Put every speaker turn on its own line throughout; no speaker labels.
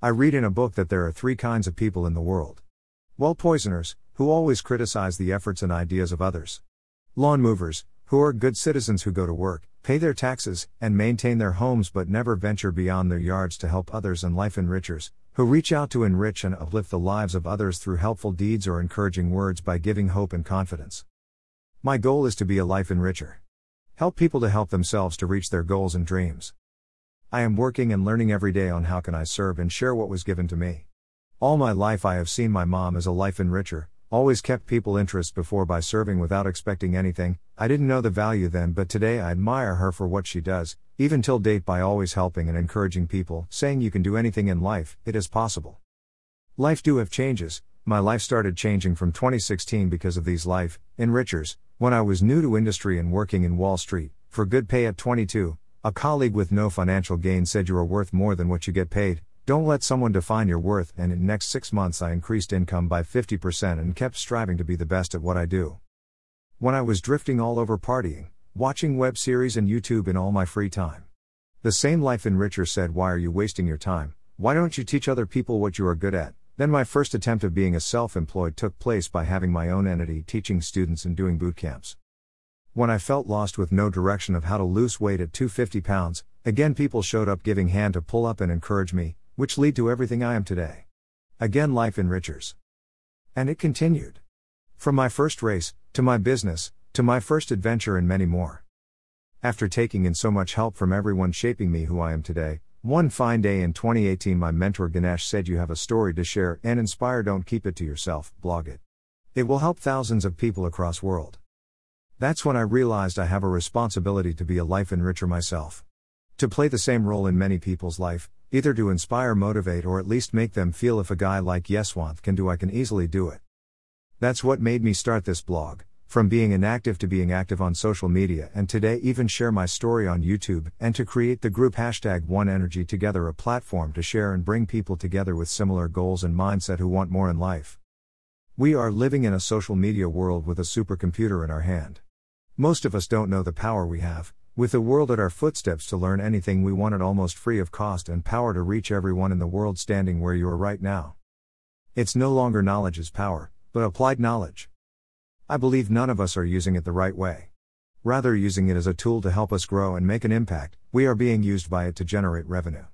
I read in a book that there are three kinds of people in the world. Well, poisoners, who always criticize the efforts and ideas of others. Lawn movers, who are good citizens who go to work, pay their taxes, and maintain their homes but never venture beyond their yards to help others and life enrichers, who reach out to enrich and uplift the lives of others through helpful deeds or encouraging words by giving hope and confidence. My goal is to be a life enricher. Help people to help themselves to reach their goals and dreams. I am working and learning every day on how can I serve and share what was given to me. All my life I have seen my mom as a life enricher, always kept people interest before by serving without expecting anything. I didn't know the value then, but today I admire her for what she does, even till date by always helping and encouraging people, saying you can do anything in life, it is possible. Life do have changes. My life started changing from 2016 because of these life enrichers. When I was new to industry and working in Wall Street, for good pay at 22, a colleague with no financial gain said you are worth more than what you get paid. Don't let someone define your worth, and in next 6 months I increased income by 50% and kept striving to be the best at what I do. When I was drifting all over partying, watching web series and YouTube in all my free time. The same life enricher said, Why are you wasting your time? Why don't you teach other people what you are good at? Then my first attempt of being a self employed took place by having my own entity teaching students and doing boot camps. When I felt lost with no direction of how to lose weight at 250 pounds, again people showed up giving hand to pull up and encourage me, which lead to everything I am today. Again life enrichers. And it continued. From my first race, to my business, to my first adventure and many more. After taking in so much help from everyone shaping me who I am today, one fine day in 2018, my mentor Ganesh said, You have a story to share and inspire, don't keep it to yourself, blog it. It will help thousands of people across world. That's when I realized I have a responsibility to be a life enricher myself. To play the same role in many people's life, either to inspire, motivate, or at least make them feel if a guy like Yeswanth can do, I can easily do it. That's what made me start this blog from being inactive to being active on social media and today even share my story on YouTube and to create the group hashtag One Energy Together a platform to share and bring people together with similar goals and mindset who want more in life. We are living in a social media world with a supercomputer in our hand. Most of us don't know the power we have, with the world at our footsteps to learn anything we want at almost free of cost and power to reach everyone in the world standing where you are right now. It's no longer knowledge is power, but applied knowledge. I believe none of us are using it the right way. Rather, using it as a tool to help us grow and make an impact, we are being used by it to generate revenue.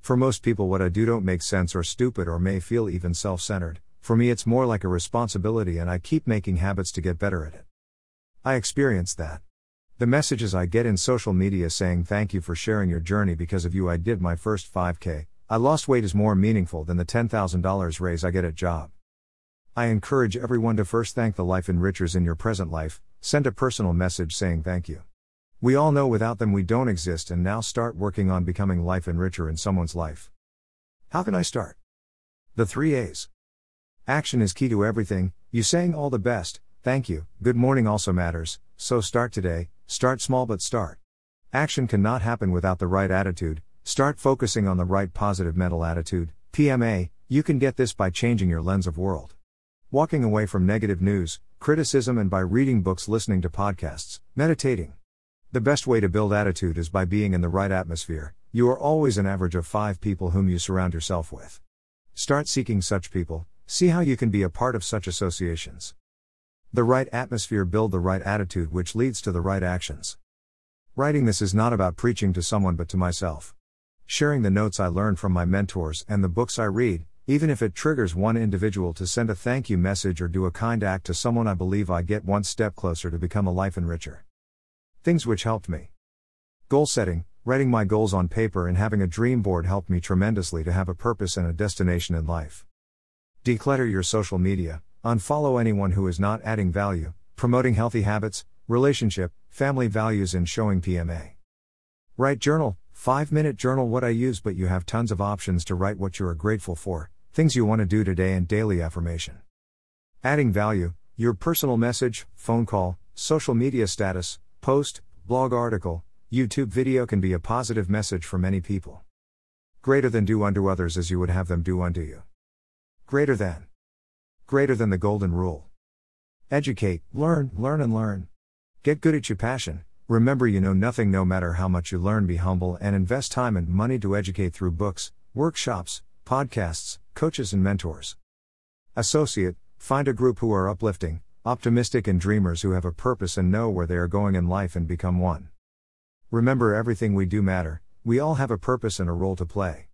For most people, what I do don't make sense or stupid or may feel even self centered. For me, it's more like a responsibility, and I keep making habits to get better at it. I experienced that. The messages I get in social media saying thank you for sharing your journey because of you, I did my first 5K, I lost weight is more meaningful than the $10,000 raise I get at job. I encourage everyone to first thank the life enrichers in your present life, send a personal message saying thank you. We all know without them we don't exist and now start working on becoming life enricher in someone's life. How can I start? The 3 A's. Action is key to everything, you saying all the best, thank you, good morning also matters, so start today, start small but start. Action cannot happen without the right attitude, start focusing on the right positive mental attitude, PMA, you can get this by changing your lens of world. Walking away from negative news, criticism, and by reading books, listening to podcasts, meditating. The best way to build attitude is by being in the right atmosphere. You are always an average of five people whom you surround yourself with. Start seeking such people, see how you can be a part of such associations. The right atmosphere build the right attitude which leads to the right actions. Writing this is not about preaching to someone but to myself. Sharing the notes I learned from my mentors and the books I read, even if it triggers one individual to send a thank you message or do a kind act to someone, I believe I get one step closer to become a life enricher. Things which helped me. Goal setting, writing my goals on paper and having a dream board helped me tremendously to have a purpose and a destination in life. Declutter your social media, unfollow anyone who is not adding value, promoting healthy habits, relationship, family values, and showing PMA. Write journal, 5 minute journal what I use, but you have tons of options to write what you are grateful for, Things you want to do today and daily affirmation. Adding value, your personal message, phone call, social media status, post, blog article, YouTube video can be a positive message for many people. Greater than do unto others as you would have them do unto you. Greater than. Greater than the golden rule. Educate, learn, learn and learn. Get good at your passion. Remember you know nothing no matter how much you learn. Be humble and invest time and money to educate through books, workshops, podcasts, coaches, and mentors. Associate, find a group who are uplifting, optimistic, and dreamers who have a purpose and know where they are going in life and become one. Remember, everything we do matter, we all have a purpose and a role to play.